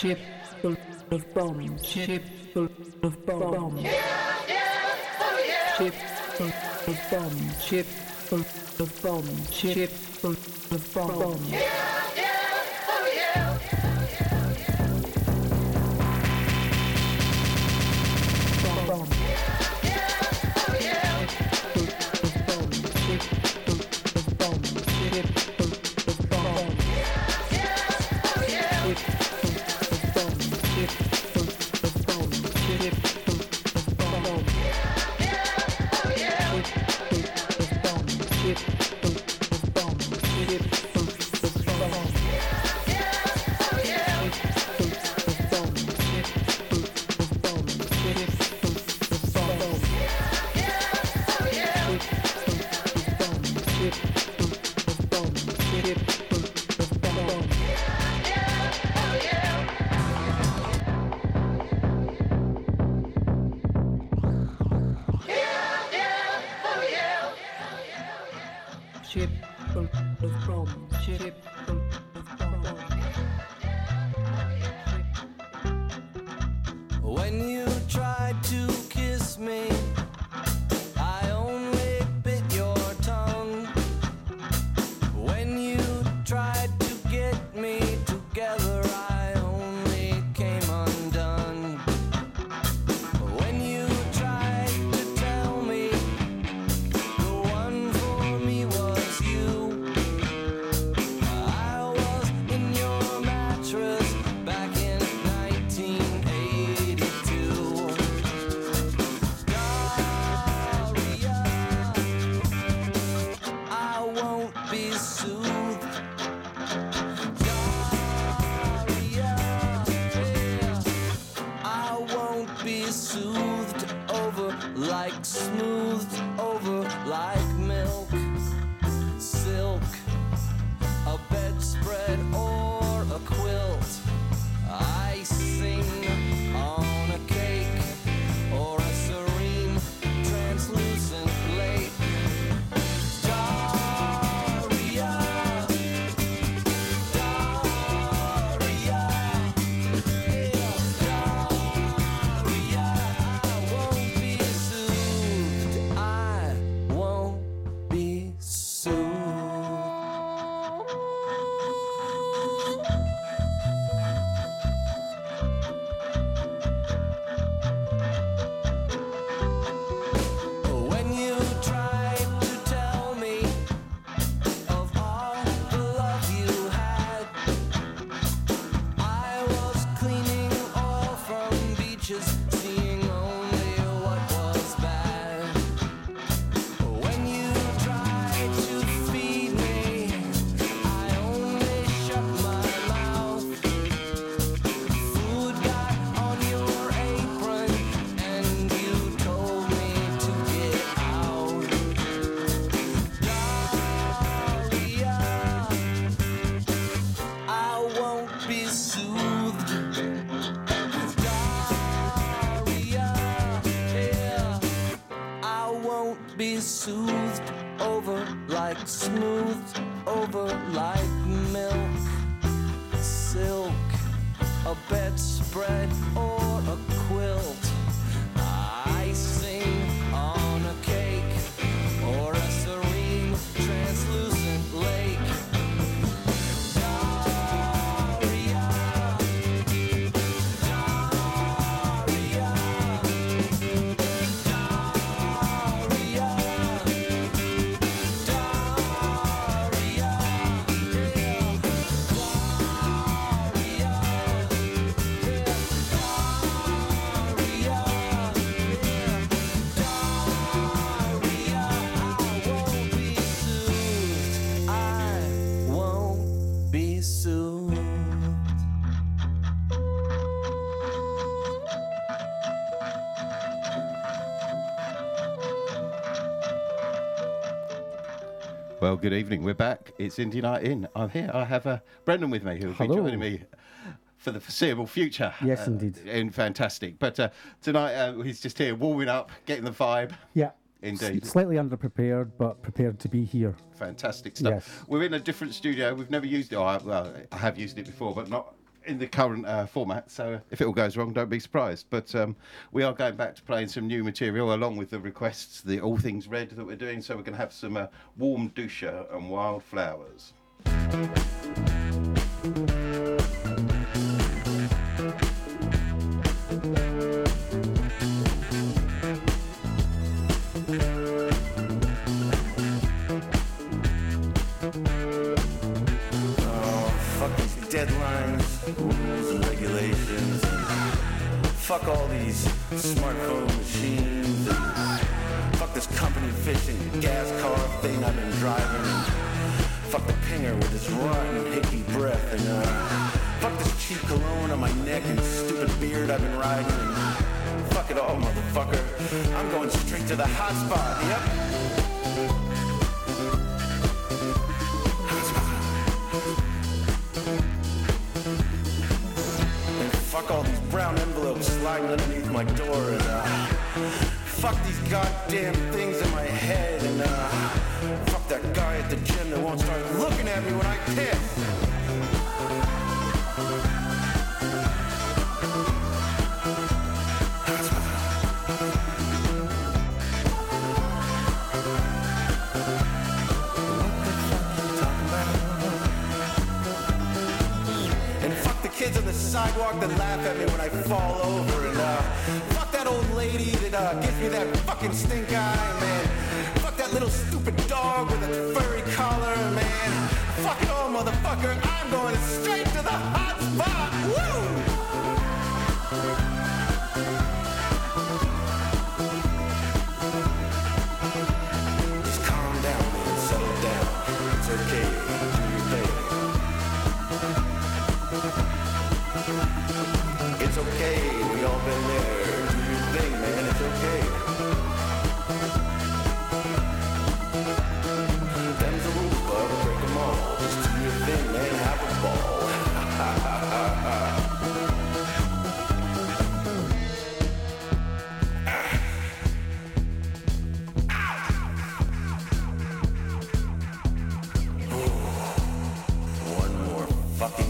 Ship full of bombs. Ship full of bombs. Ship full of bombs. Ship full of bombs. Ship full of bombs. Bomb. A bedspread or good evening. We're back. It's Indie Night In. I'm here. I have uh, Brendan with me, who will be joining me for the foreseeable future. Yes, Uh, indeed. And fantastic. But uh, tonight uh, he's just here warming up, getting the vibe. Yeah. Indeed. S- slightly underprepared, but prepared to be here. Fantastic stuff. Yes. We're in a different studio. We've never used it. Oh, I, well, I have used it before, but not in the current uh, format. So if it all goes wrong, don't be surprised. But um, we are going back to playing some new material along with the requests, the All Things Red that we're doing. So we're going to have some uh, Warm Dusha and Wildflowers. Fuck all these smartphone machines. Fuck this company fishing gas car thing I've been driving. Fuck the pinger with his rotten hickey breath. And uh, fuck this cheap cologne on my neck and stupid beard I've been riding. And fuck it all, motherfucker. I'm going straight to the hot spot. Yep. Fuck all these brown envelopes sliding underneath my door. And uh, fuck these goddamn things in my head. And uh, fuck that guy at the gym that won't start looking at me when I piss. Sidewalk that laugh at me when I fall over. And uh, fuck that old lady that uh, gives me that fucking stink eye, man. Fuck that little stupid dog with a furry collar, man. Fuck it all, motherfucker. I'm going straight to the hot spot. Woo! Fucking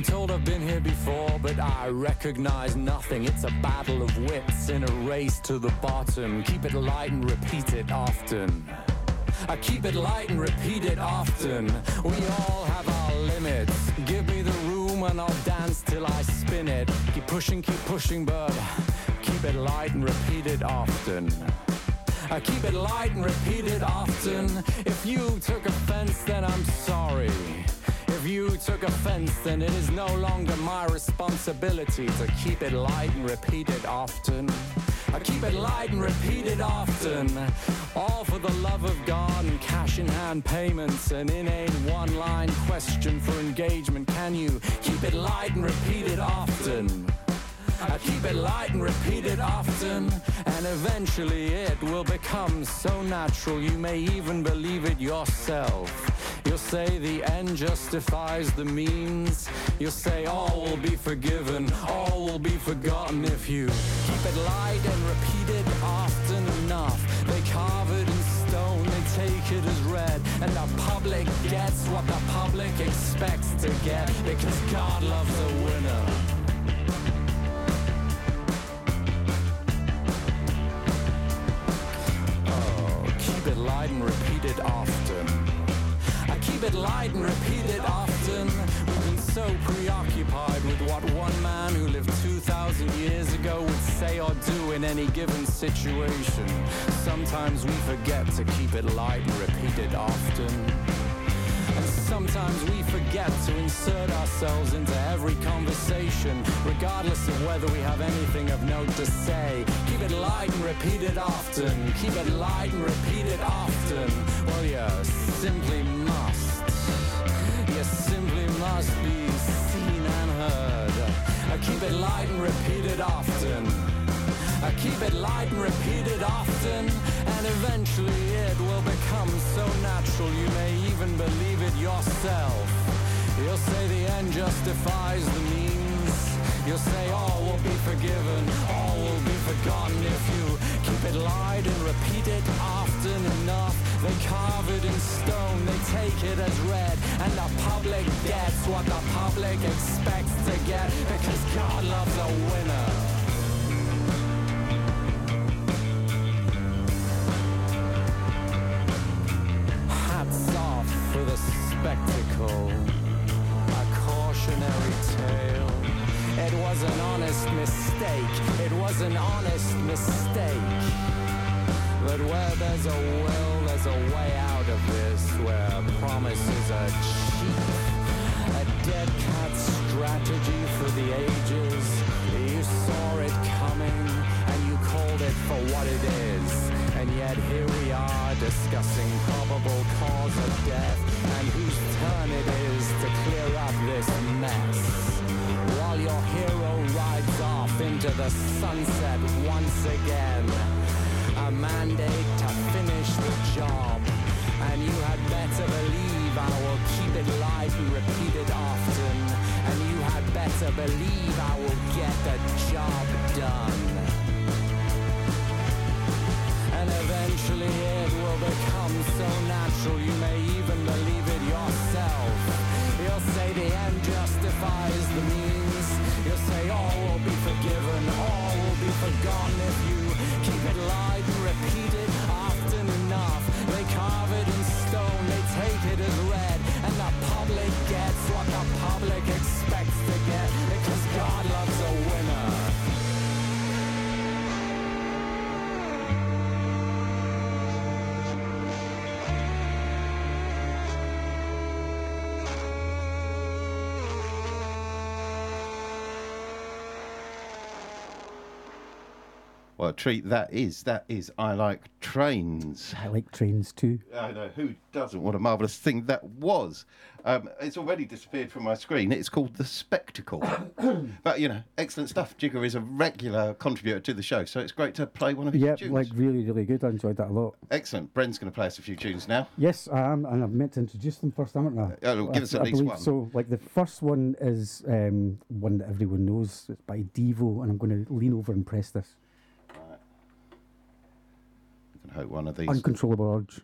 I'm told I've been here before, but I recognize nothing. It's a battle of wits in a race to the bottom. Keep it light and repeat it often. I keep it light and repeat it often. We all have our limits. Give me the room and I'll dance till I spin it. Keep pushing, keep pushing, but keep it light and repeat it often. I keep it light and repeat it often. If you took offense, then I'm sorry. If you took offense, then it is no longer my responsibility to keep it light and repeat it often. I keep it light and repeat it often. All for the love of God and cash in hand payments. An inane one line question for engagement. Can you keep it light and repeat it often? I keep it light and repeat it often, and eventually it will become so natural you may even believe it yourself. You'll say the end justifies the means. You'll say all will be forgiven, all will be forgotten if you keep it light and repeat it often enough. They carve it in stone, they take it as read, and the public gets what the public expects to get because God loves a winner. Oh, keep it light and repeat it often. Keep it light and repeat it often. We've been so preoccupied with what one man who lived 2,000 years ago would say or do in any given situation. Sometimes we forget to keep it light and repeat it often. Sometimes we forget to insert ourselves into every conversation, regardless of whether we have anything of note to say. Keep it light and repeat it often. Keep it light and repeat it often. Well, you simply must. You simply must be seen and heard. Keep it light and repeat it often. I keep it light and repeat it often, and eventually it will become so natural you may even believe it yourself. You'll say the end justifies the means. You'll say all will be forgiven, all will be forgotten if you keep it light and repeat it often enough. They carve it in stone, they take it as read, and the public gets what the public expects to get because God loves a winner. It was an honest mistake. It was an honest mistake. But where there's a will, there's a way out of this. Where promises are cheap. A dead cat strategy for the ages. You saw it coming and you called it for what it is. And yet here we are discussing probable cause of death and whose turn it is to clear up this mess. Your hero rides off into the sunset once again. A mandate to finish the job. And you had better believe I will keep it light and repeat it often. And you had better believe I will get the job done. And eventually it will become so natural you may even believe it yourself. You'll say the end justifies the means. You'll say all will be forgiven, all will be forgotten if you keep it light and repeat it often enough. They carve it in stone, they take it as read, and the public gets what the public expects to get because God loves a winner. What a treat that is. That is I Like Trains. I like trains too. I know, who doesn't? What a marvellous thing that was. Um, it's already disappeared from my screen. It's called The Spectacle. but, you know, excellent stuff. Jigger is a regular contributor to the show, so it's great to play one of his Yep, tunes. like really, really good. I enjoyed that a lot. Excellent. Bren's going to play us a few tunes now. Yes, I am, and I've meant to introduce them first, haven't I? Yeah, well, give I- us at I least believe one. So, like the first one is um, one that everyone knows. It's by Devo, and I'm going to lean over and press this. Hope one of these. Uncontrollable urge.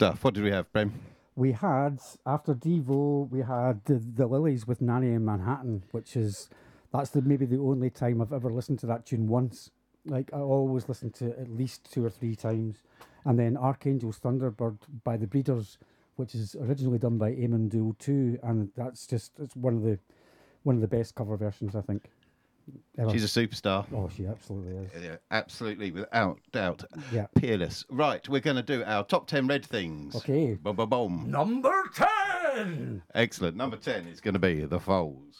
Stuff. What did we have, Bren? We had after Devo, we had the, the Lilys with Nanny in Manhattan, which is that's the maybe the only time I've ever listened to that tune once. Like I always listen to at least two or three times, and then Archangel's Thunderbird by the Breeders, which is originally done by Amon Düül II, and that's just it's one of the one of the best cover versions I think. Ever. She's a superstar. oh, she absolutely is. Yeah, absolutely, without doubt. Yeah. Peerless. Right, we're going to do our top 10 red things. Okay. Boom, boom, boom. Number ten. Excellent. Number 10 is going to be The Foals.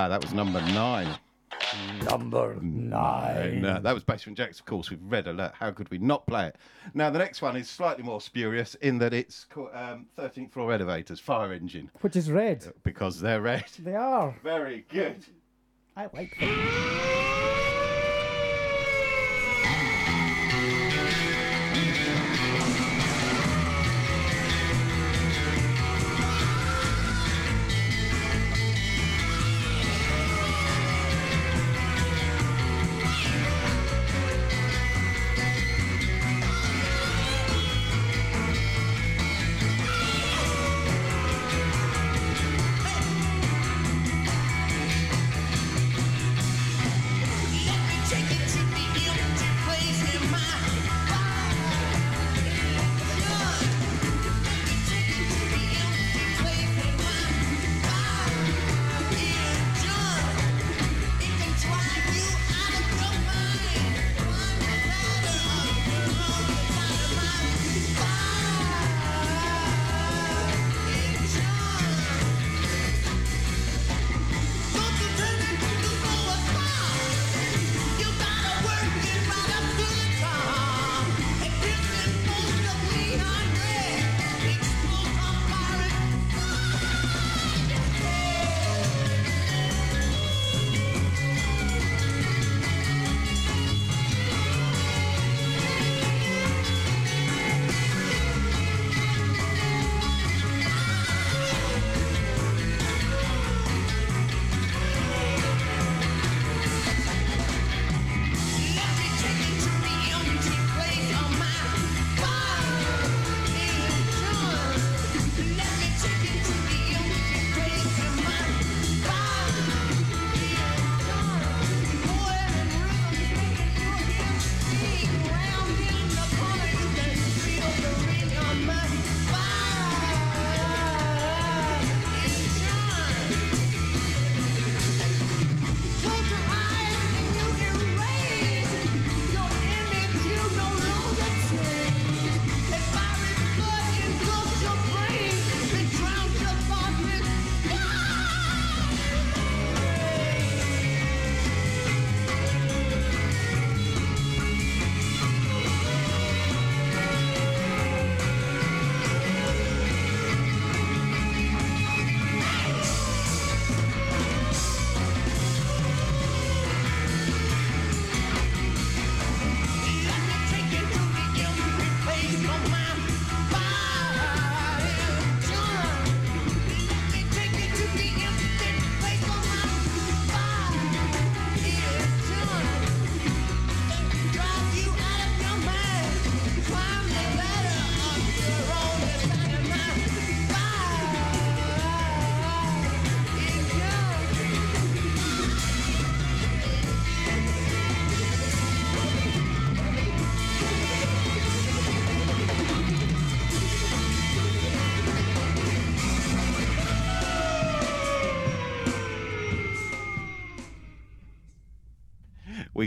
Ah, that was number nine. Number mm. nine. That was Basement Jaxx, of course, we've Red Alert. How could we not play it? Now, the next one is slightly more spurious in that it's called, um, 13th Floor Elevators, Fire Engine. Which is red. Because they're red. They are. Very good. I like them.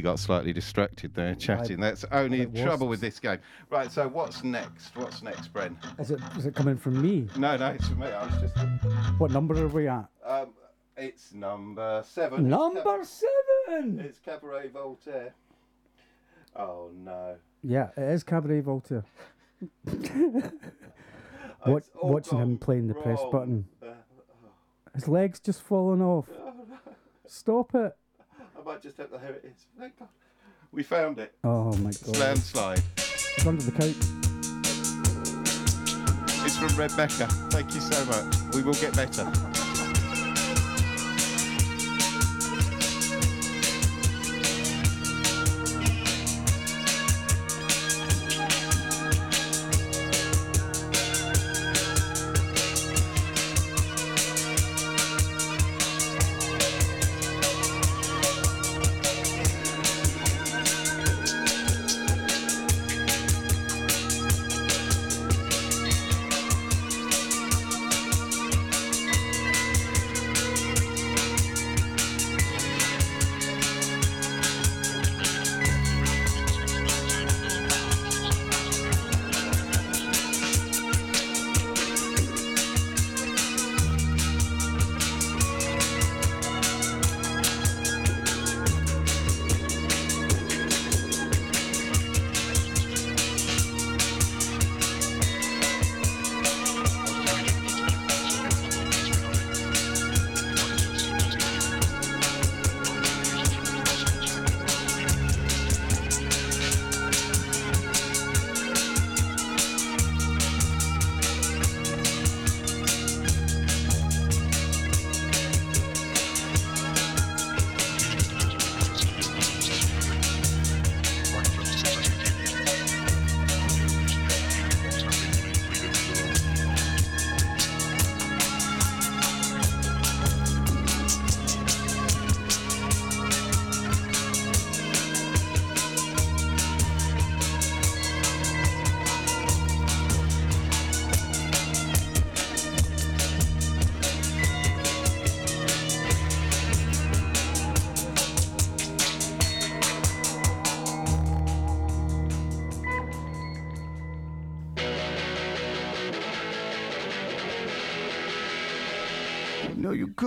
Got slightly distracted there chatting. That's only trouble with this game. Right, so what's next? What's next, Bren? Is it is it coming from me? No, no, it's from me. I was just. What number are we at? Um, it's number seven. Number It's seven. It's Cabaret Voltaire. Oh no. Yeah, it is Cabaret Voltaire. What, watching him playing the press wrong. button. Uh, His legs just falling off. Stop it. I might just have to. Here it is. Thank God. We found it. Oh my god. landslide. It's under the couch. It's from Rebecca. Thank you so much. We will get better.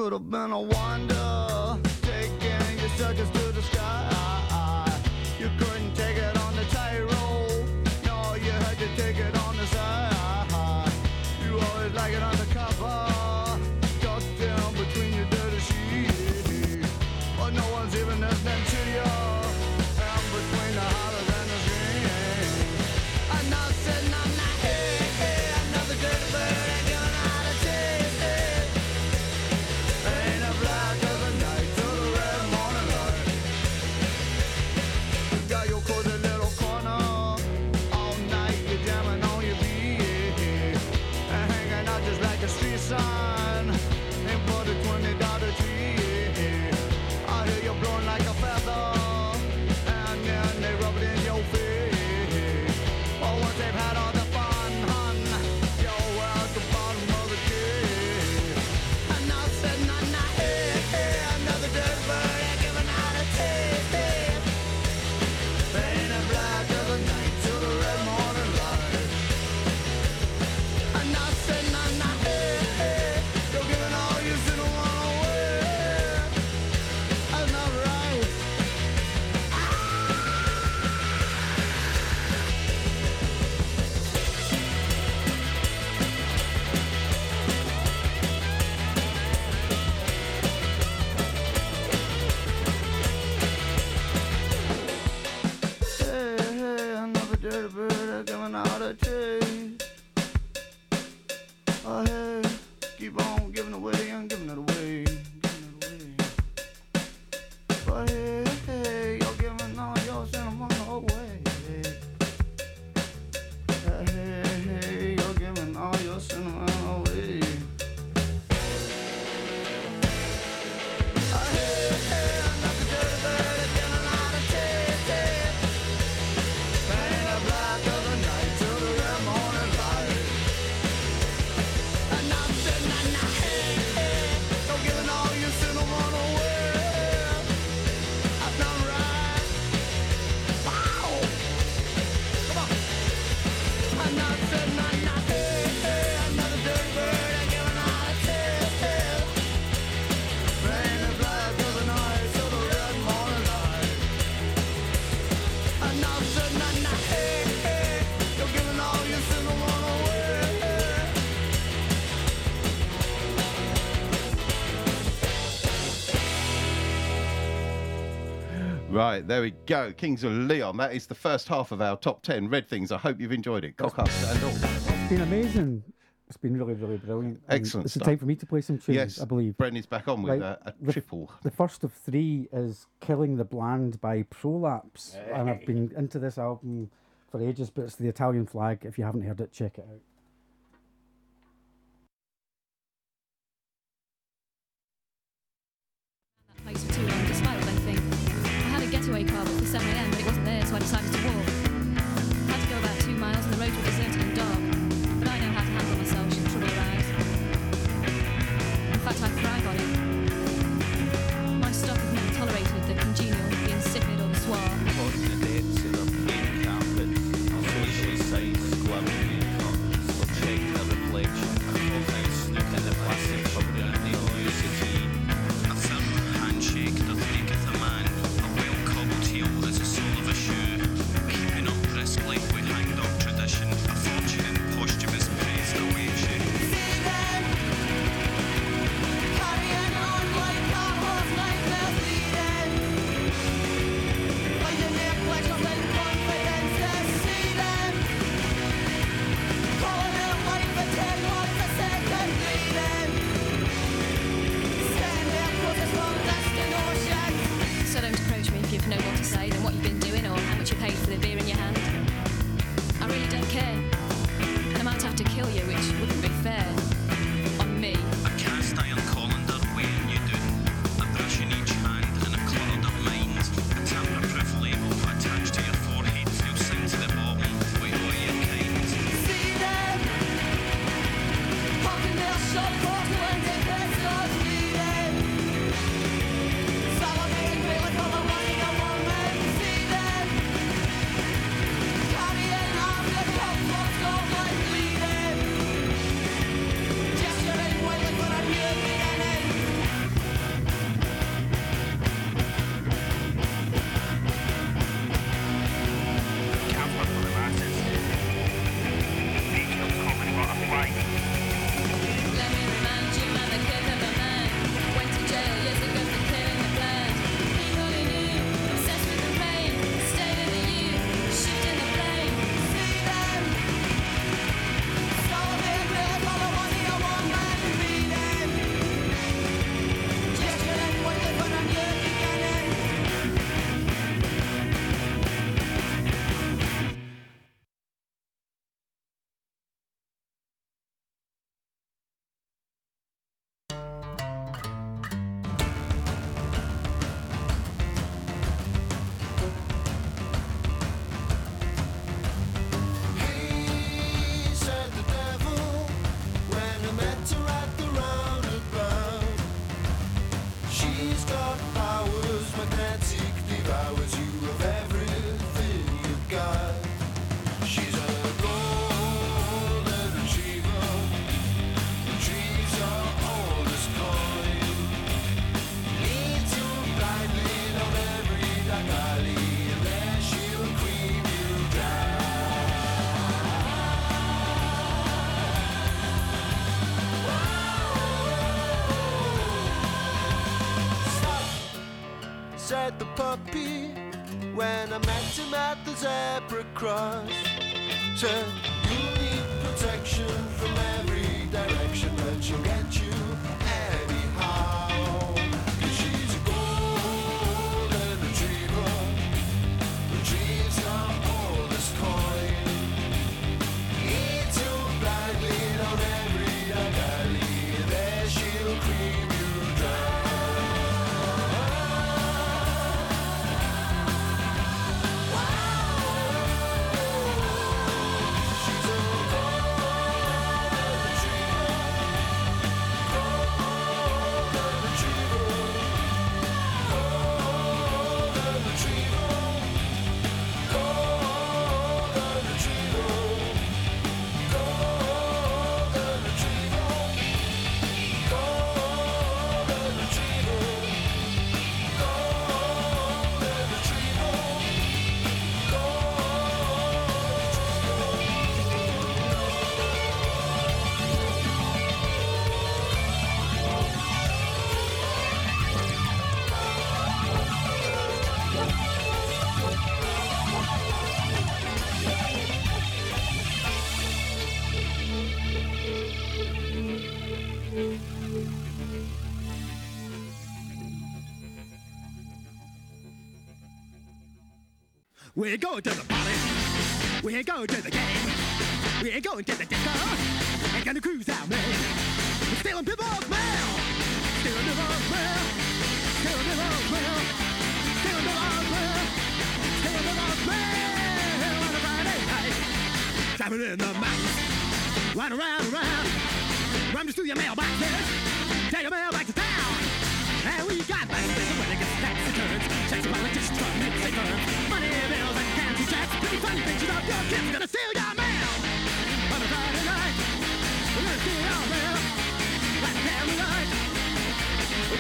Could have been a wonder, right, there we go. Kings of Leon. That is the first half of our top 10 Red Things. I hope you've enjoyed it. Cock up and all. It's been amazing. It's been really, really brilliant. Excellent. It's the time for me to play some tunes, yes, I believe. Brendan's back on with Right, a, a the- triple. The first of three is Killing the Bland by Prolapse. And I've been into this album for ages, but it's the Italian flag. If you haven't heard it, check it out. puppy when I met him at the zebra cross. We ain't going to the party. We ain't going to the game. We ain't going to the disco. Ain't gonna cruise out, man. We're stealing people's mail. Stealing people's mail. Stealing people's mail. Stealing people's mail. Stealing people's mail on a Friday night. Driving in the mountains. Run around, around. Run through your mailboxes. Take your mail back to town. And we got to when it gets tax returns. Checks politicians from firms. Money of your kids gonna steal your mail. On a Friday night. Family night. We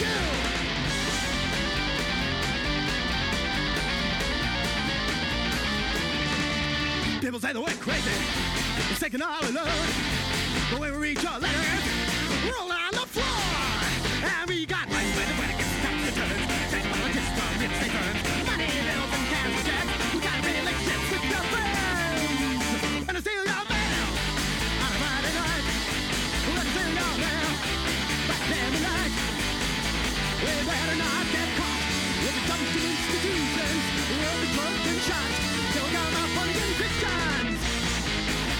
you. People say that we're crazy. It's taking all alone. We'll be drunk and shot. Still got my funny and Christians.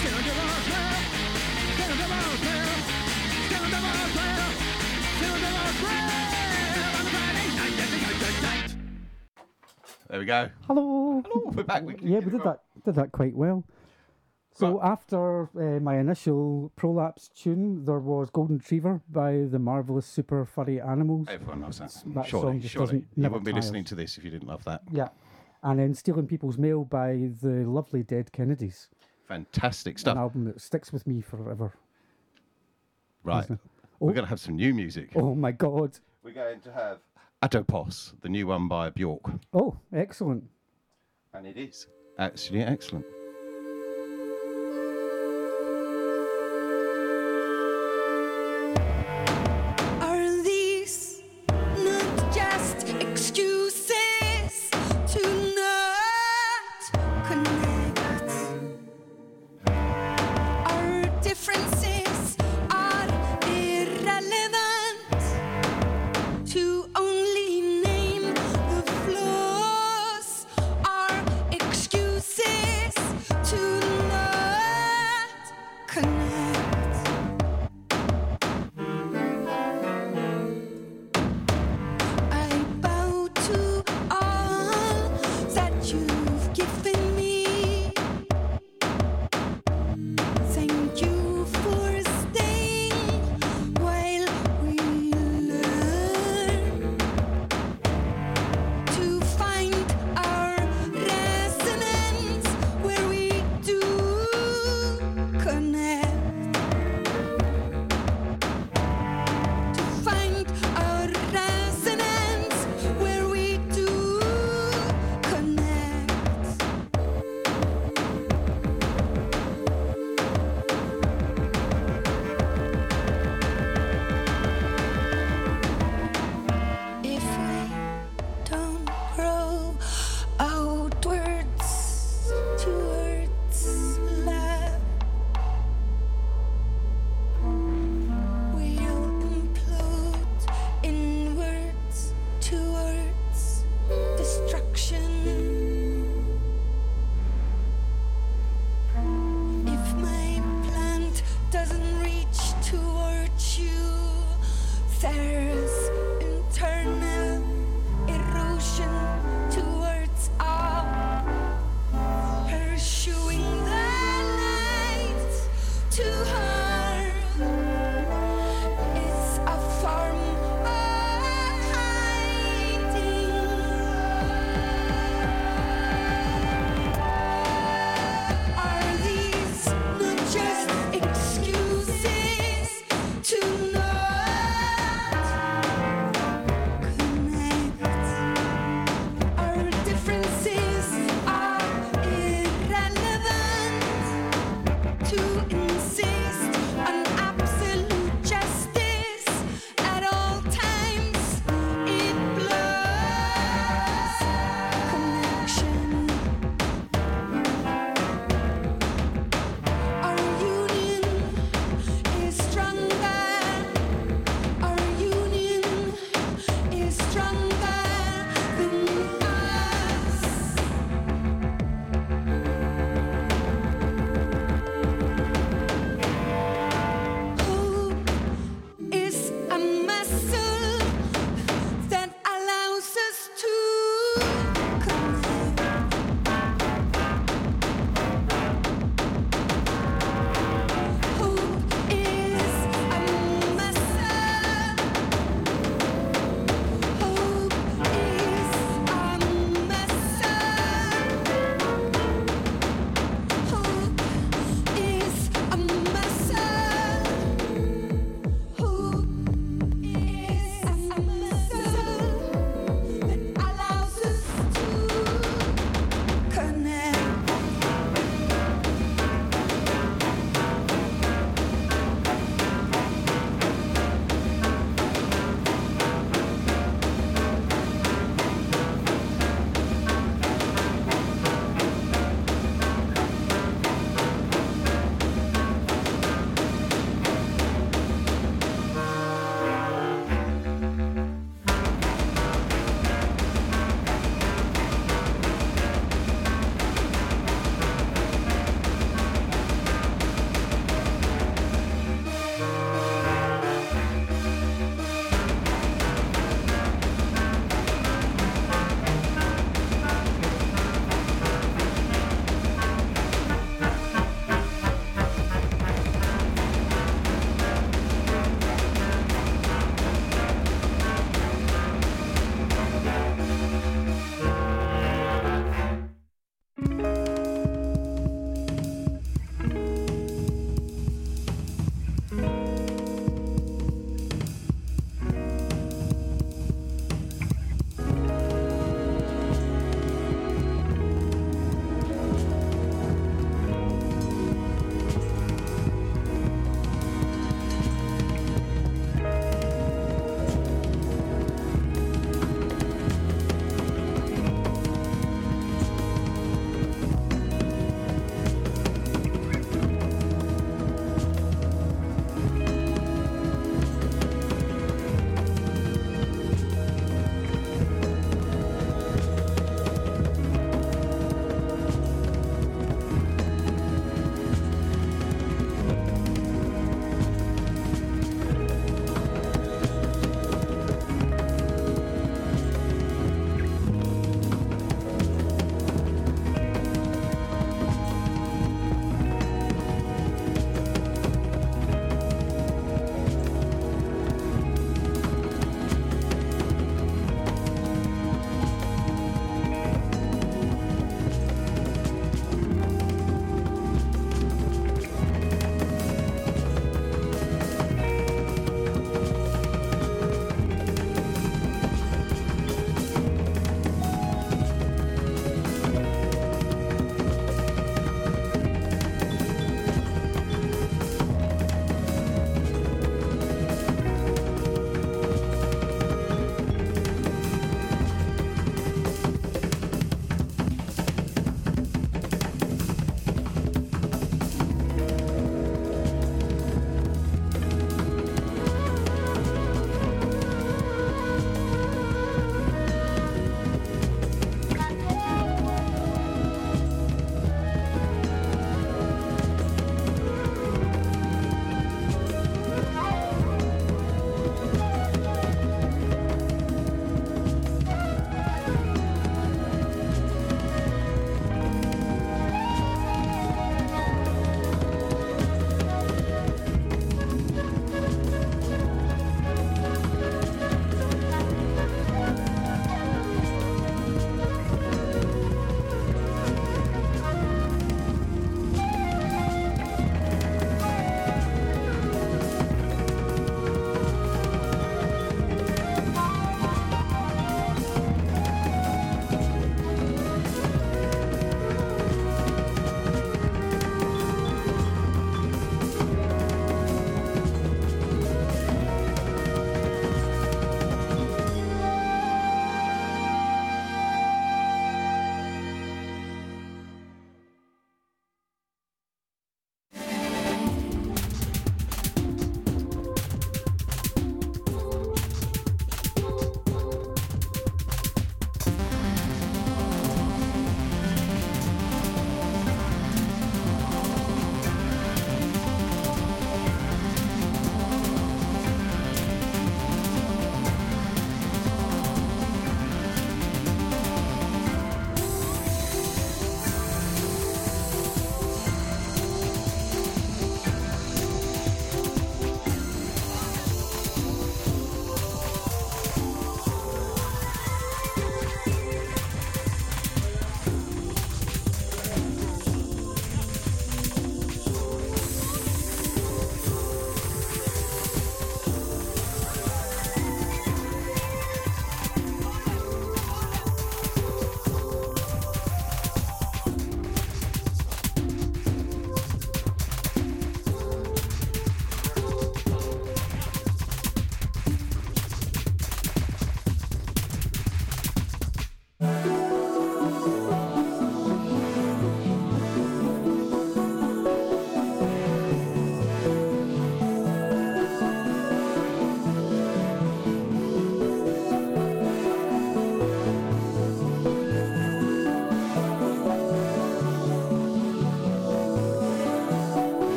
Still under our mail. Still under our mail. Still under our mail. Still under our mail. On a Friday night, night. There we go. Hello. Hello, we're back. We Yeah, we did that. Did that quite well. So after uh, my initial prolapse tune, there was Golden Retriever by the marvelous Super Furry Animals. Everyone loves that. That surely, song just surely. doesn't You wouldn't be tires. listening to this if you didn't love that. Yeah, and then Stealing People's Mail by the lovely Dead Kennedys, Fantastic stuff. an album that sticks with me forever. Right. Isn't? We're Oh. going to have some new music. Oh my God! We're going to have Atopos, the new one by Bjork. Oh, excellent. And it is actually excellent. Are these not just excuses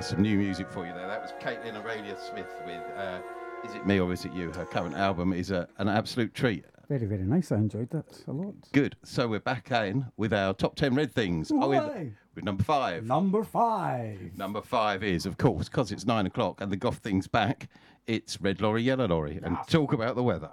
Some new music for you there. That was Kaitlyn Aurelia Smith with uh, Is It Me or Is It You? Her current album is a, an absolute treat. Very, very nice. I enjoyed that a lot. Good. So we're back in with our top 10 red things. With number five. Number five. Number five is, of course, because it's nine o'clock and the goth thing's back, it's Red Lorry, Yellow Lorry. And talk about the weather.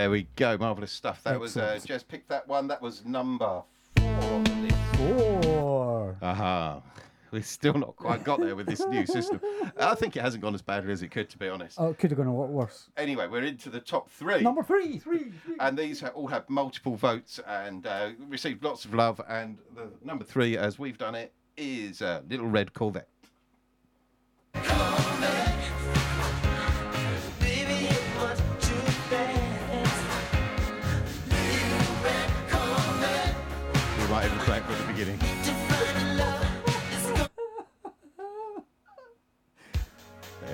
There we go. Marvelous stuff. That was uh, Excellent. Jess picked that one. That was number four on the list. Four. Aha. We've still not quite got there with this new system. I think it hasn't gone as badly as it could, to be honest. Oh, it could have gone a lot worse. Anyway, we're into the top three. Number three, three, three. and these all have multiple votes and uh, received lots of love. And the number three, as we've done it, is uh, Little Red Corvette.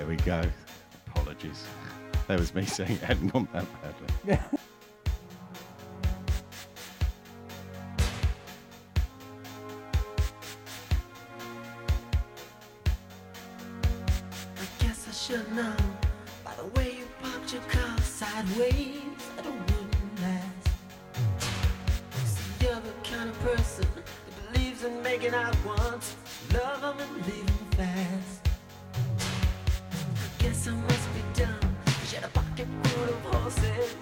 We go. Apologies. That was me saying it hadn't gone that badly. I guess I should know by the way you parked your car sideways that it wouldn't last. See, you're the kind of person that believes in making out once, love 'em and leave 'em fast. I must be dumb. She had a of horses,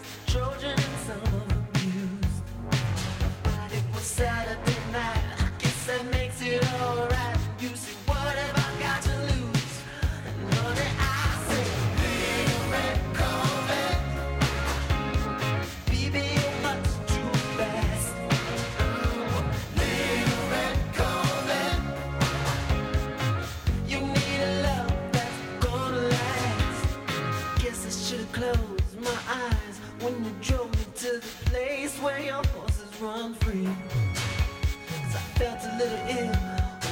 and some of was Saturday run free. 'Cause I felt a little ill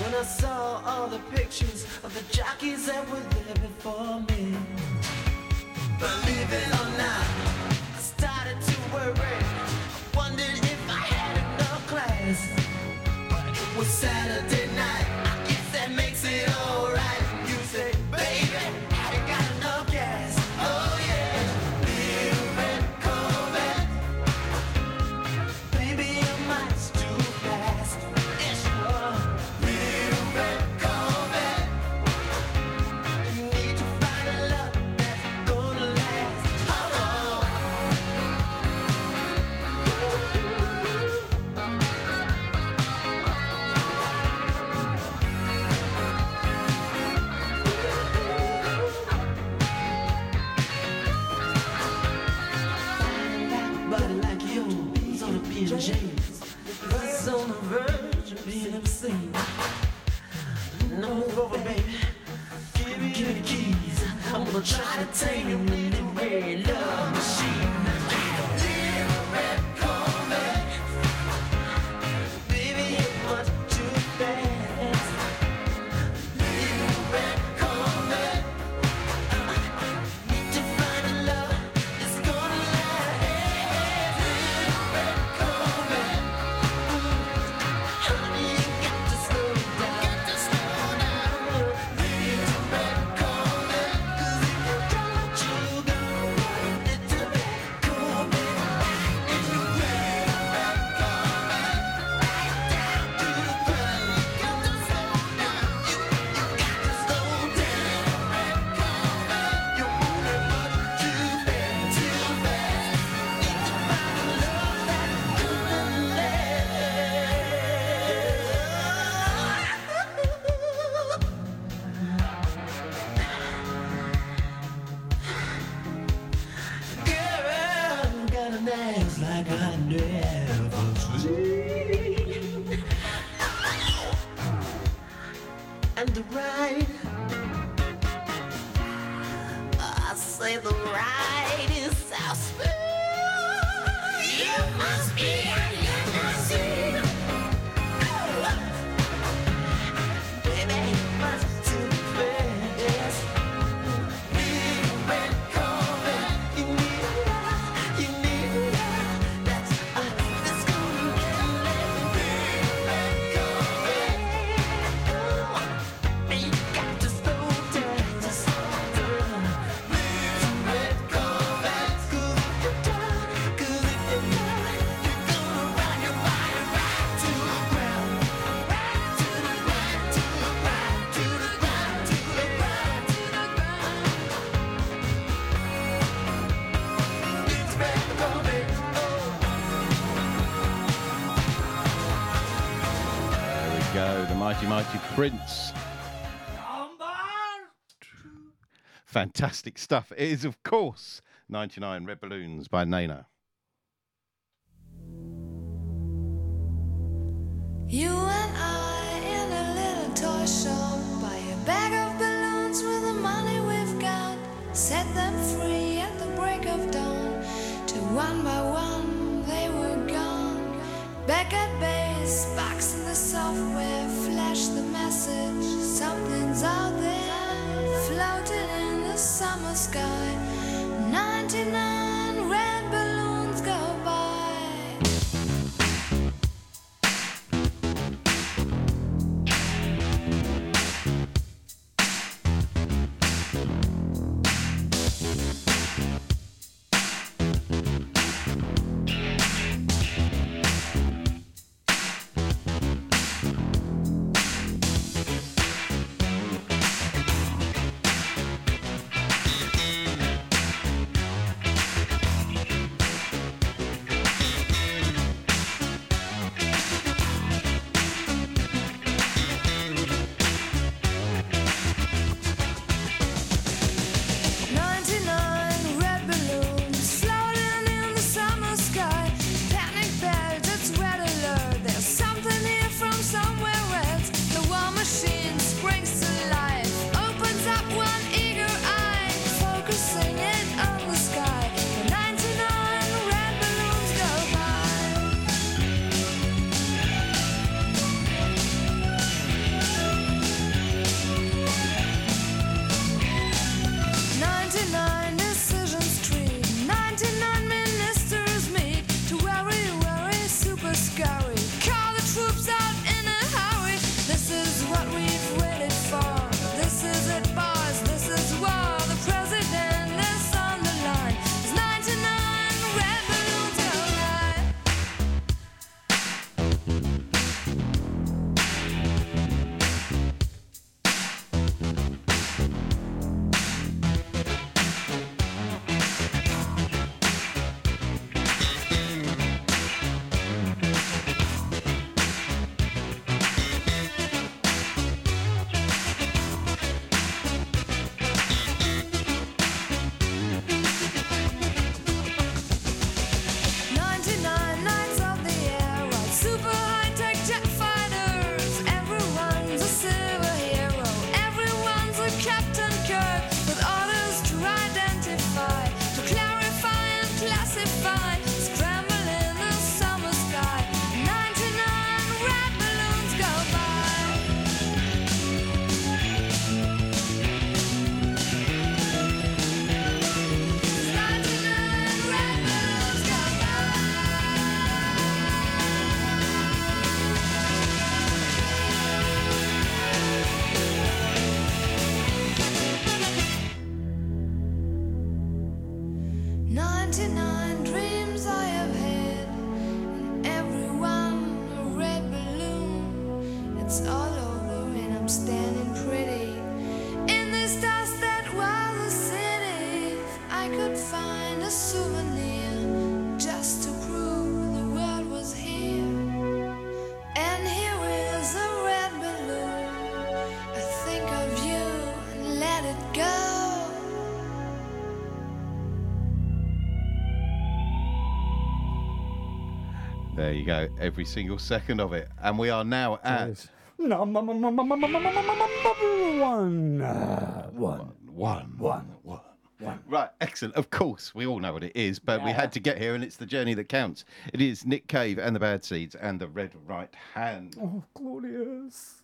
when I saw all the pictures of the jockeys that were there before me. Believe it or not, I started to worry. I wondered if I had enough class. But it was Saturday try to tame your Prince. Fantastic stuff. It is, of course, 99 Red Balloons by Nena. You and I in a little toy shop buy a bag of balloons with the money we've got. Set them free at the break of dawn. To one by one they were gone. Back at base, box in the software, flash the message. Something's out there, floating in the summer sky. 99 you go, every single second of it. And we are now at Number one. Uh, one. one, one, one. Right, excellent. Of course, we all know what it is, but we had to get here, and it's the journey that counts. It is Nick Cave and the Bad Seeds and the Red Right Hand. Oh, glorious.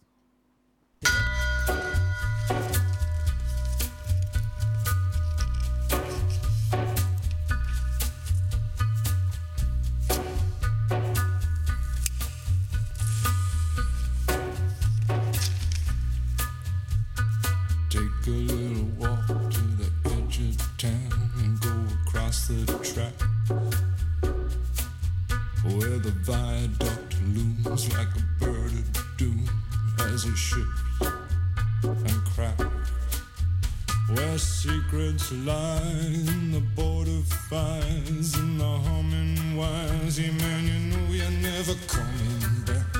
looms like a bird of doom as it shifts and cracks. Where secrets lie in the border fires and the humming wires. Yeah, man, you know you're never coming back.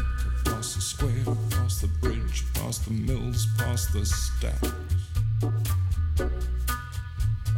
Across the square, across the bridge, past the mills, past the stacks.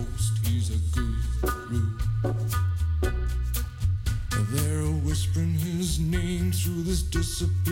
ghost, he's a guru. They're whispering his name through this disappearance.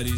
body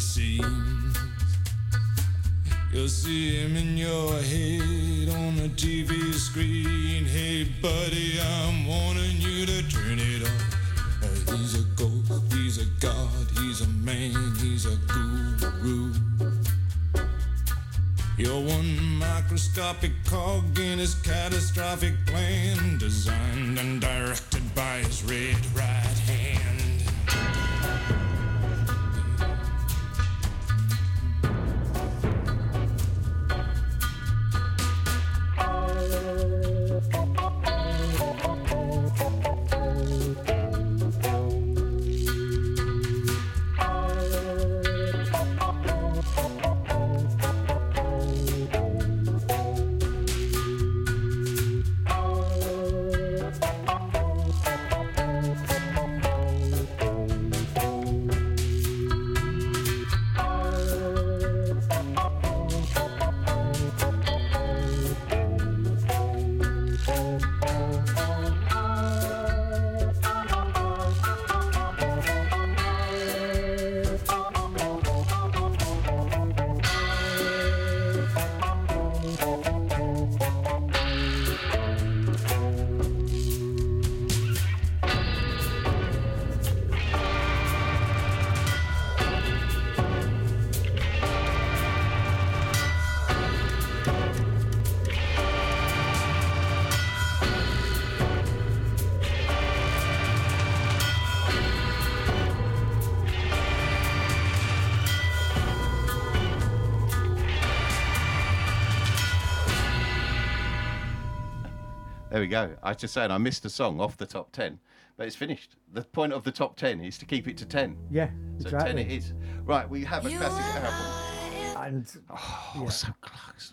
we go. I was just saying I missed a song off the top ten, but it's finished. The point of the top ten is to keep it to ten. Yeah, So exactly. ten it is. Right, we have a classic album. And oh, so close,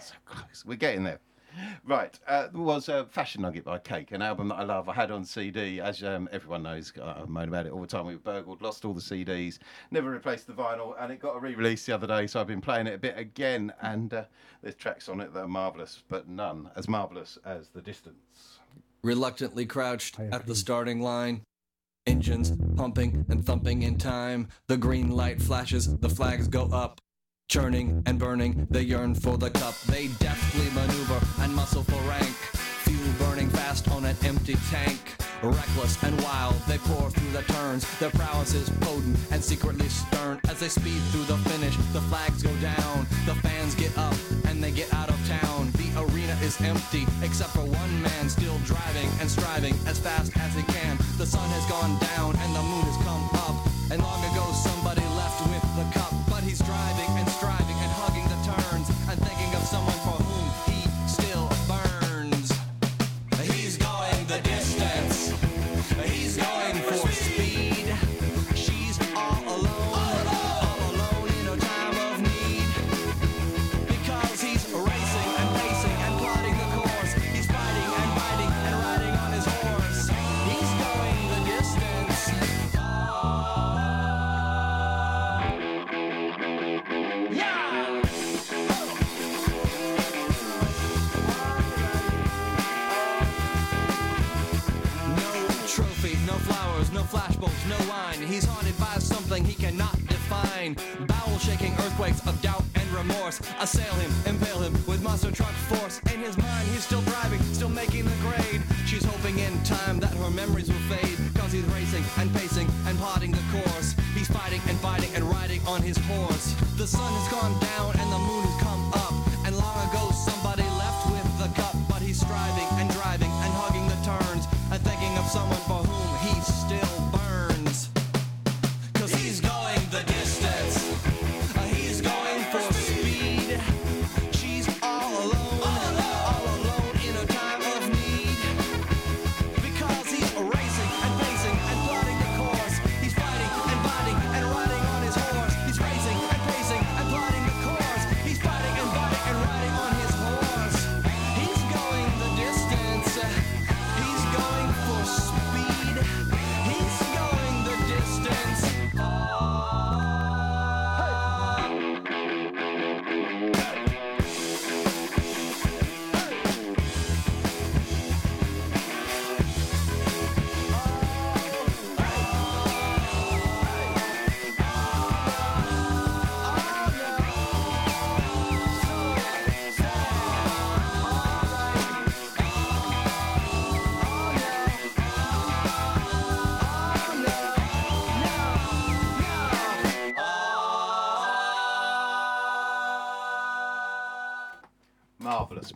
so close. We're getting there. Right, uh, there was uh, Fashion Nugget by Cake, an album that I love. I had on CD, as um, everyone knows. I moan about it all the time. We were burgled, lost all the CDs, never replaced the vinyl, and it got a re-release the other day. So I've been playing it a bit again, and uh, there's tracks on it that are marvelous, but none as marvelous as The Distance. Reluctantly crouched at the starting line. Engines pumping and thumping in time. The green light flashes, the flags go up. Churning and burning, they yearn for the cup. They deftly maneuver and muscle for rank. Fuel burning fast on an empty tank. Reckless and wild, they pour through the turns. Their prowess is potent and secretly stern. As they speed through the finish, the flags go down. The fans get up and they get out of town. The arena is empty, except for one man still driving and striving as fast as he can. The sun has gone down and the moon has come up. And long ago somebody left with the cup, but he's driving flowers, no wine. He's haunted by something he cannot define. Bowel shaking earthquakes of doubt and remorse assail him, impale him with monster truck force. In his mind, he's still driving, still making the grade. She's hoping in time that her memories will fade. Cause he's racing and pacing and plotting the course. He's fighting and fighting and riding on his horse. The sun has gone down and the moon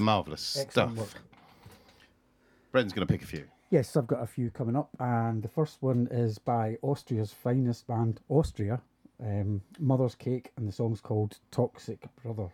Marvelous, marvelous Excellent stuff. work. Bren's going to pick a few. Yes, I've got a few coming up, and the first one is by Austria's finest band, Austria, um, Mother's Cake, and the song's called Toxic Brother.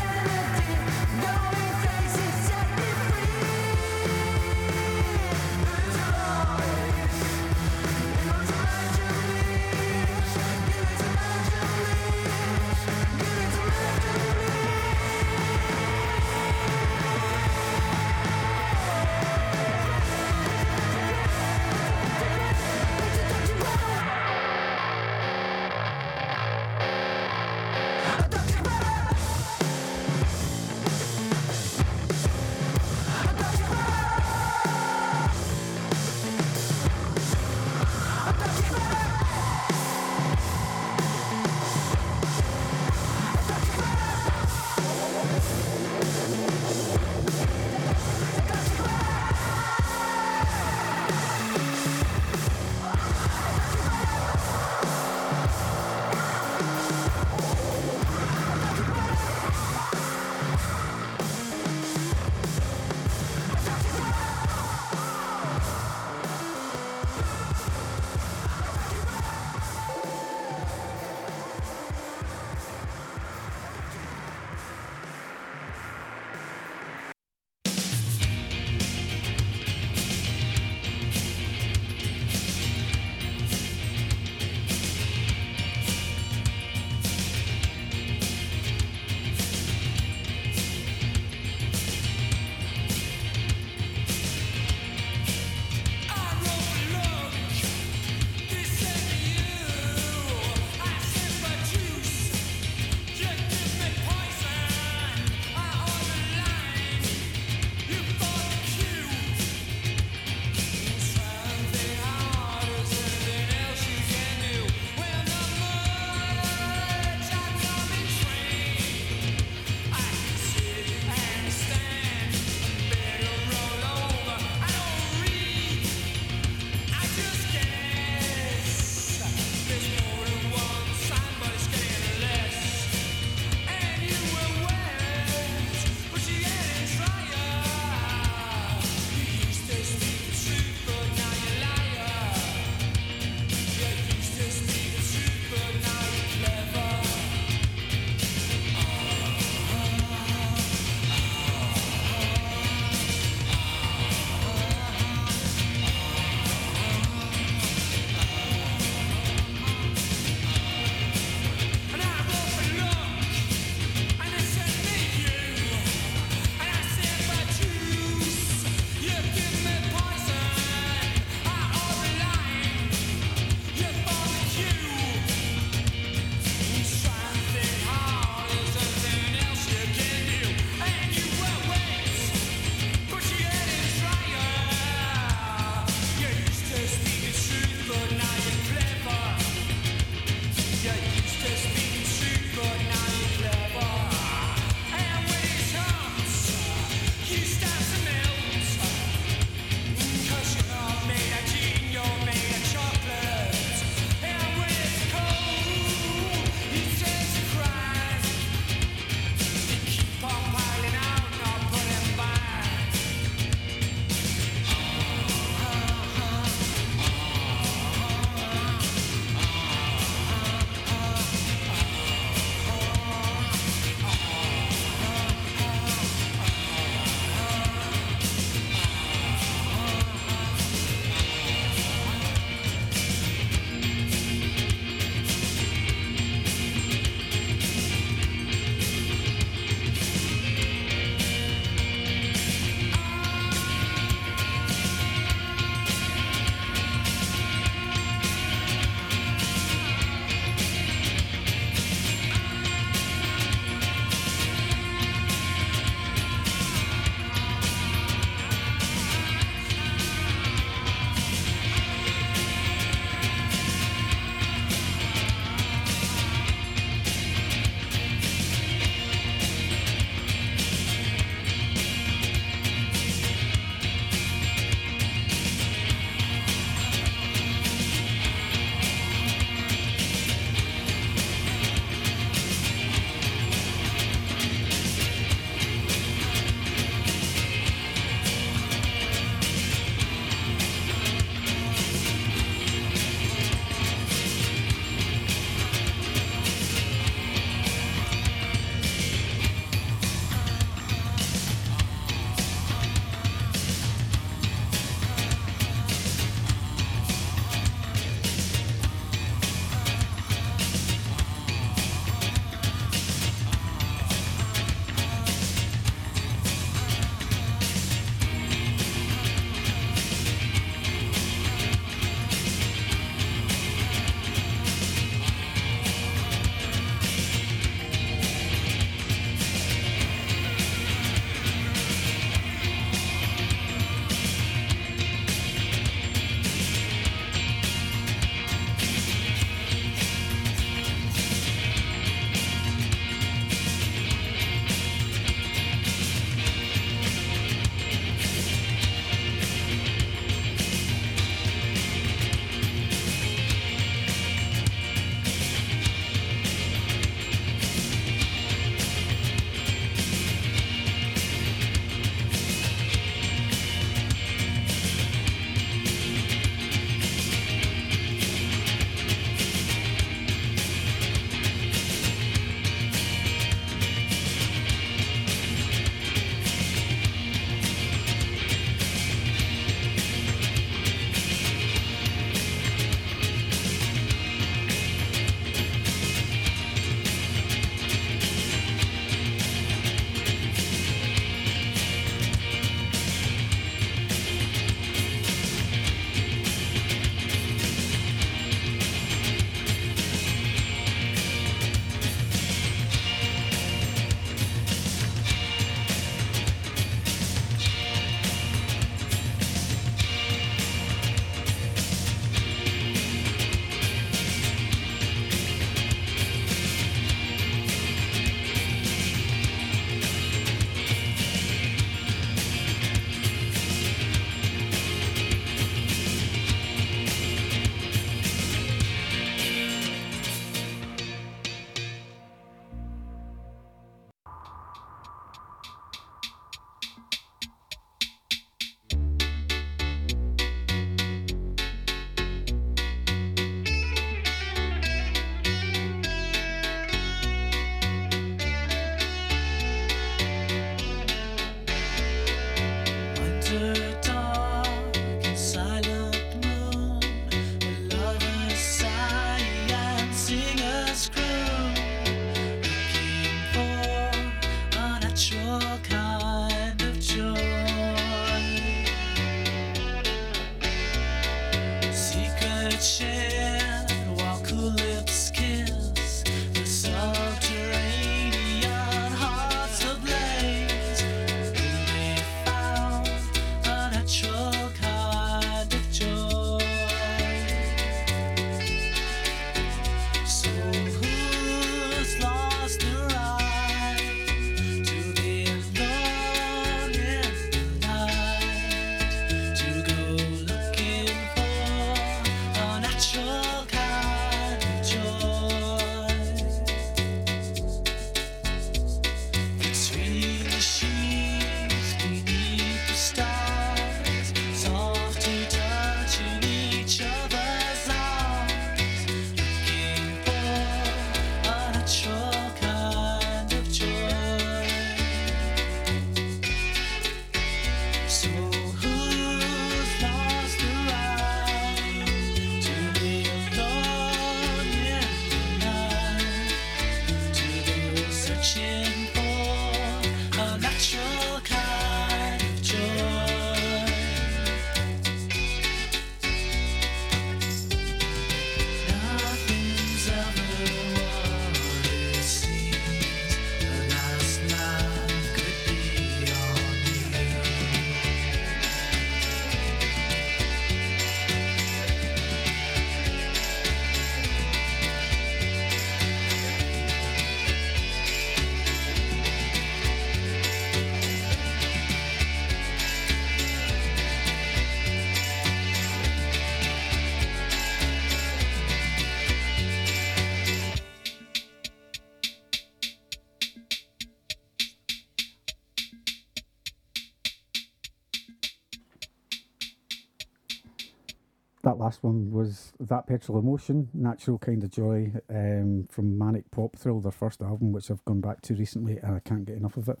Last one was That Petrol Emotion, Natural Kind of Joy um, from Manic Pop Thrill, their first album, which I've gone back to recently and I can't get enough of it.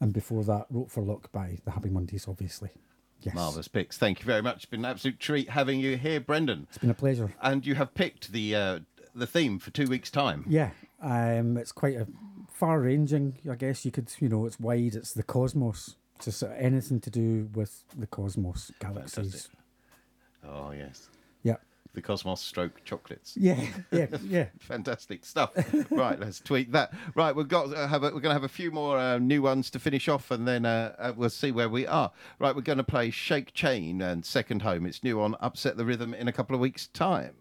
And before that, Wrote for Luck by the Happy Mondays, obviously. Yes. Marvellous picks. Thank you very much. It's been an absolute treat having you here, Brendan. It's been a pleasure. And you have picked the uh, the theme for two weeks' time. Yeah, um, it's quite a far-ranging. I guess you could, you know, it's wide. It's the cosmos. Just anything to do with the cosmos, galaxies. Fantastic. Oh yes. Yeah. The Cosmos stroke chocolates. Yeah, yeah, yeah. Fantastic stuff. right, let's tweet that. Right, we've got uh, have a, we're going to have a few more uh, new ones to finish off, and then uh, uh, we'll see where we are. Right, we're going to play Shake Chain and Second Home. It's new on Upset the Rhythm in a couple of weeks' time.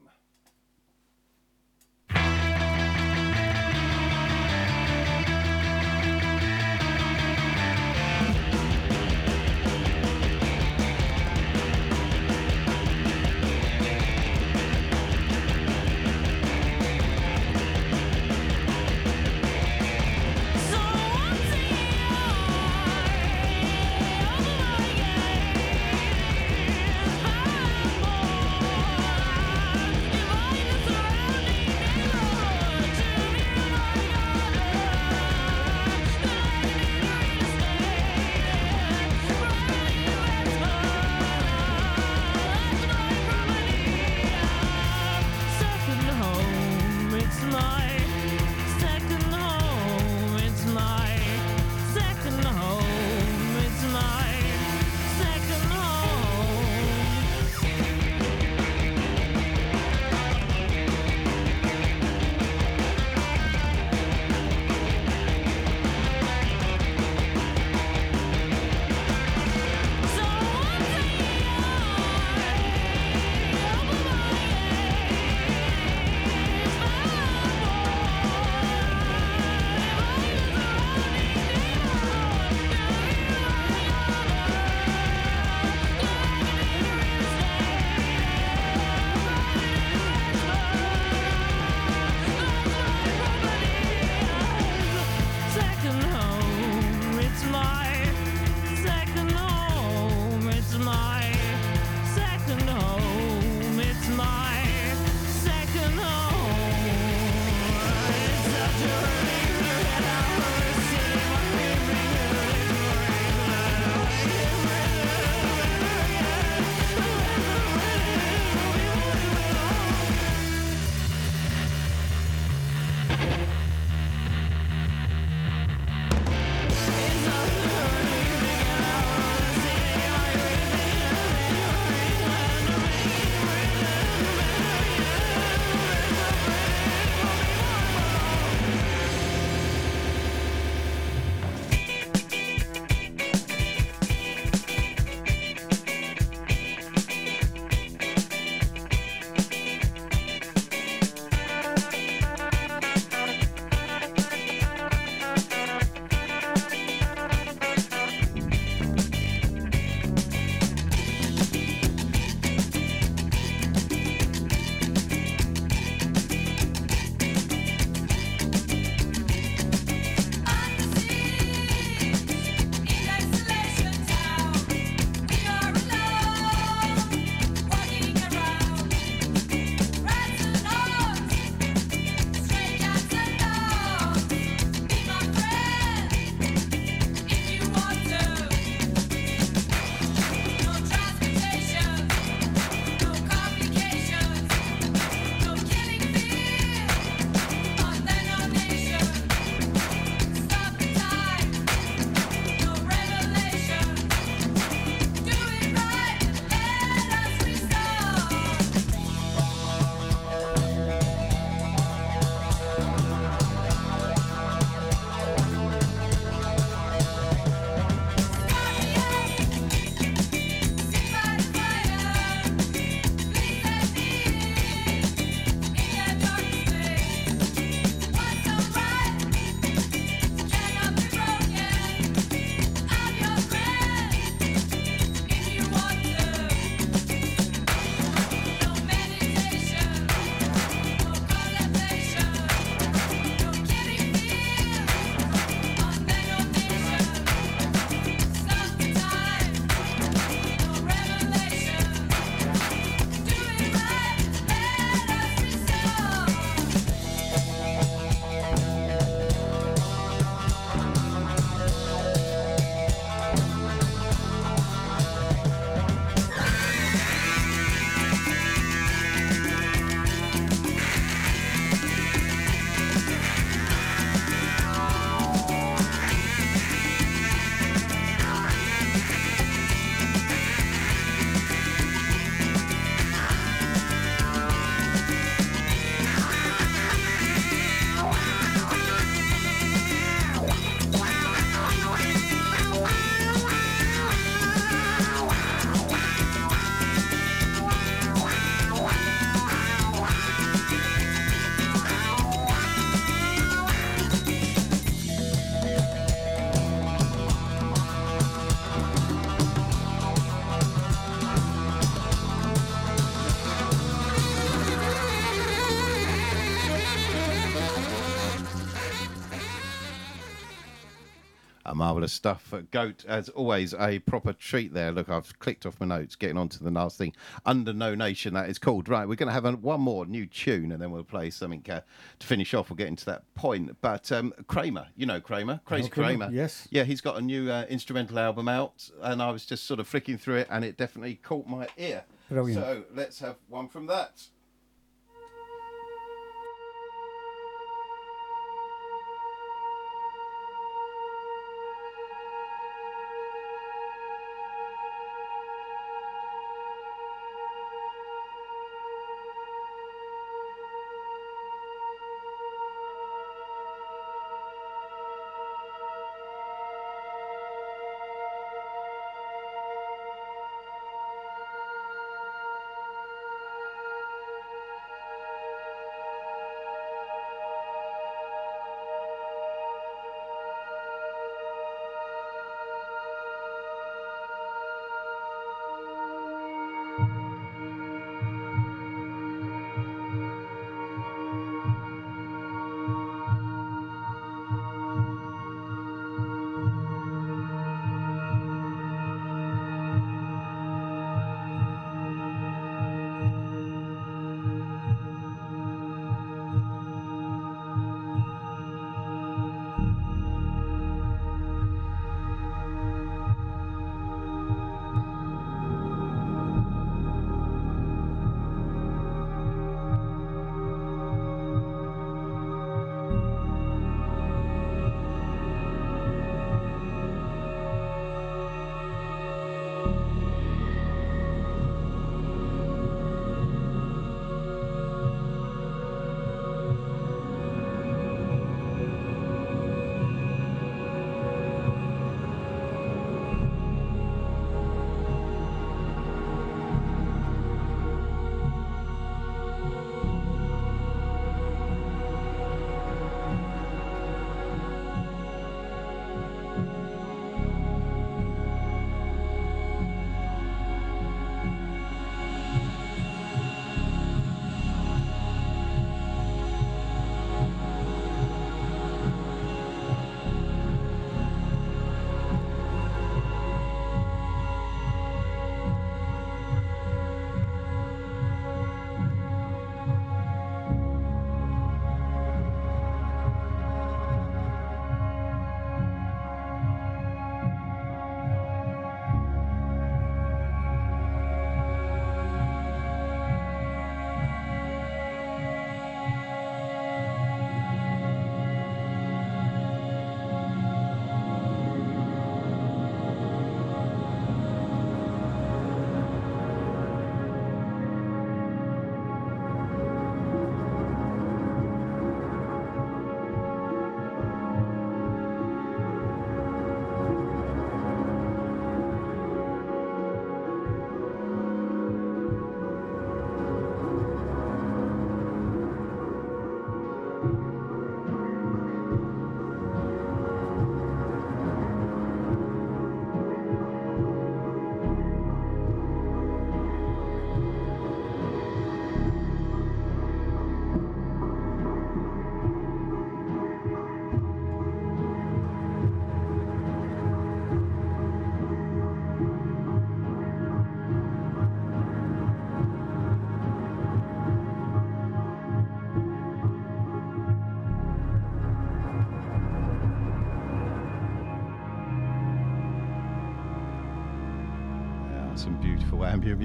Marvellous stuff. Uh, Goat, as always, a proper treat there. Look, I've clicked off my notes, getting on to the last thing. Under No Nation, that is called. Right, we're going to have a, one more new tune and then we'll play something uh, to finish off. We'll get into that point. But um, Kramer, you know Kramer, Crazy Kramer, Kramer. yes. Yeah, he's got a new uh, instrumental album out and I was just sort of flicking through it and it definitely caught my ear. Brilliant. So let's have one from that.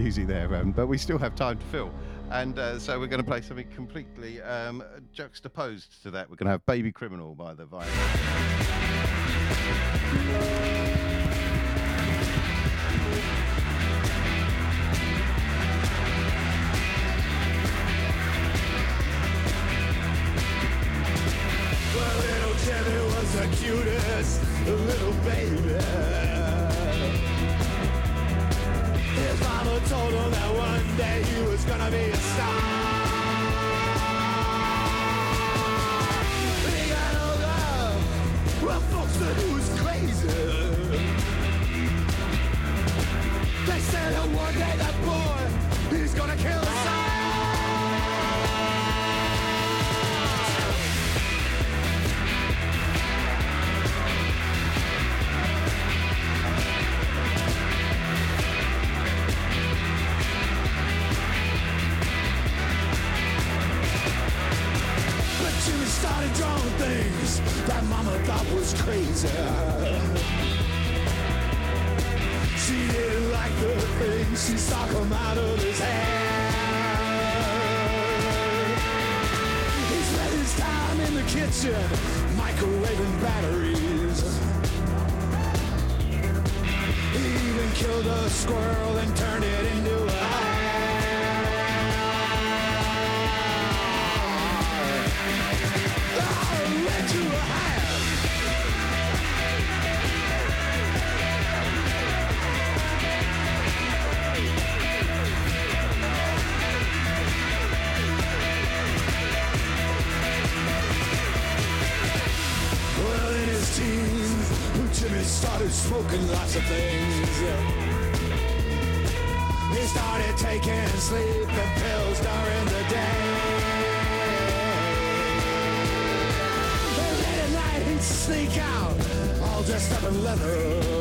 Beautiful there, um, but we still have time to fill. And uh, so we're going to play something completely um, juxtaposed to that. We're going to have Baby Criminal by the Violets. Well, little was the cutest little baby. Told him that one day he was gonna be a star. of things. He started taking sleeping pills during the day. But late at night he'd sneak out, all dressed up in leather.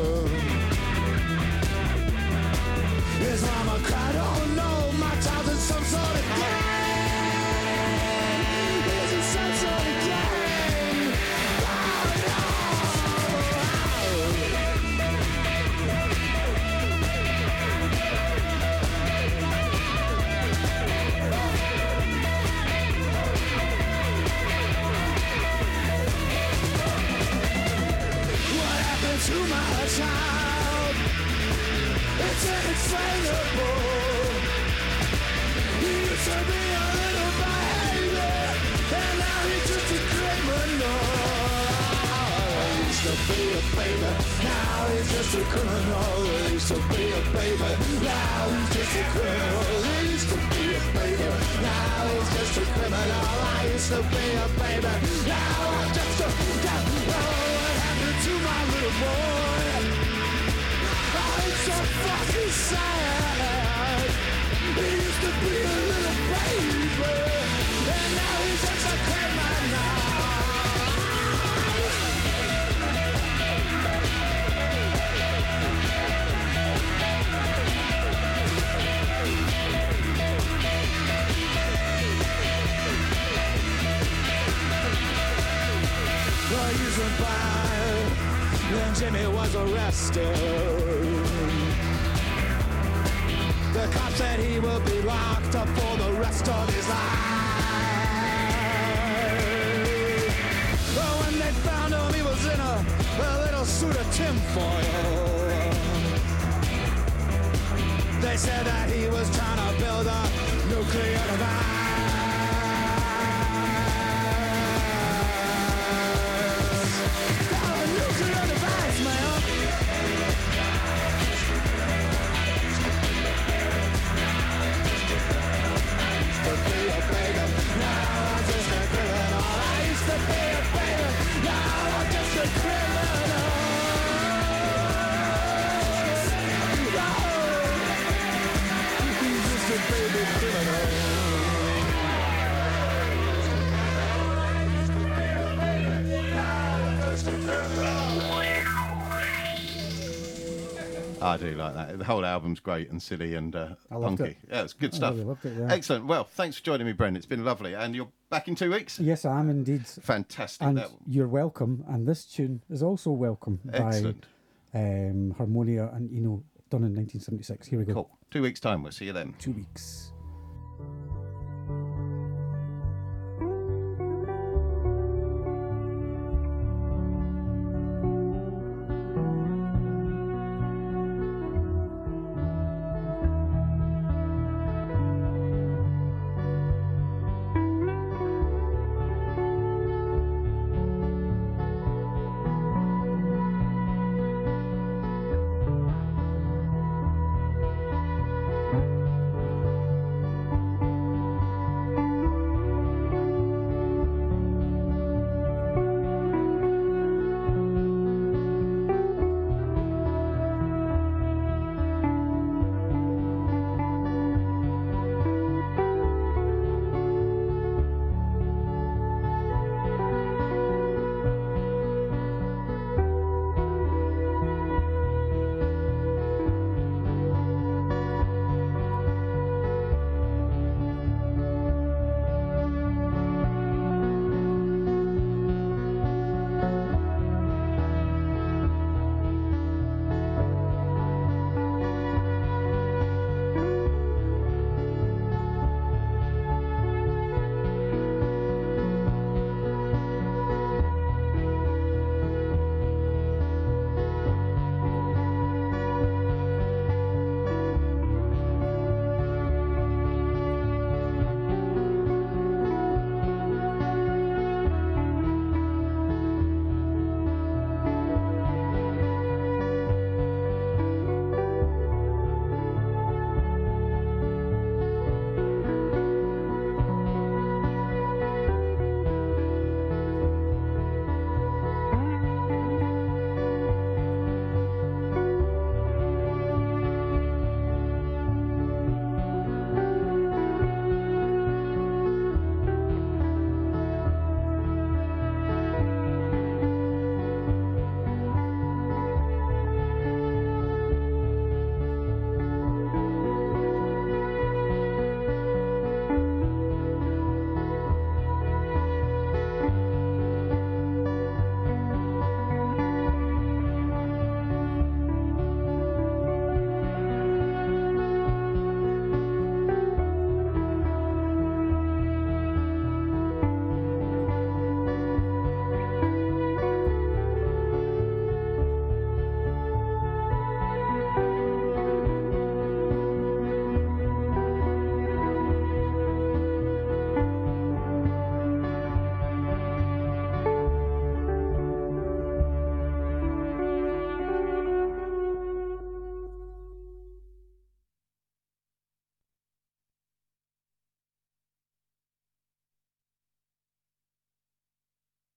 I do like that. The whole album's great and silly and uh, punky. It. Yeah, it's good stuff. Really it, yeah. Excellent. Well, thanks for joining me, Brendan. It's been lovely. And you're back in two weeks? Yes, I am indeed. Fantastic. And you're welcome. And this tune is also welcome Excellent. by um, Harmonia and Eno, done in 1976. Here we go. Cool. Two weeks' time. We'll see you then. Two weeks.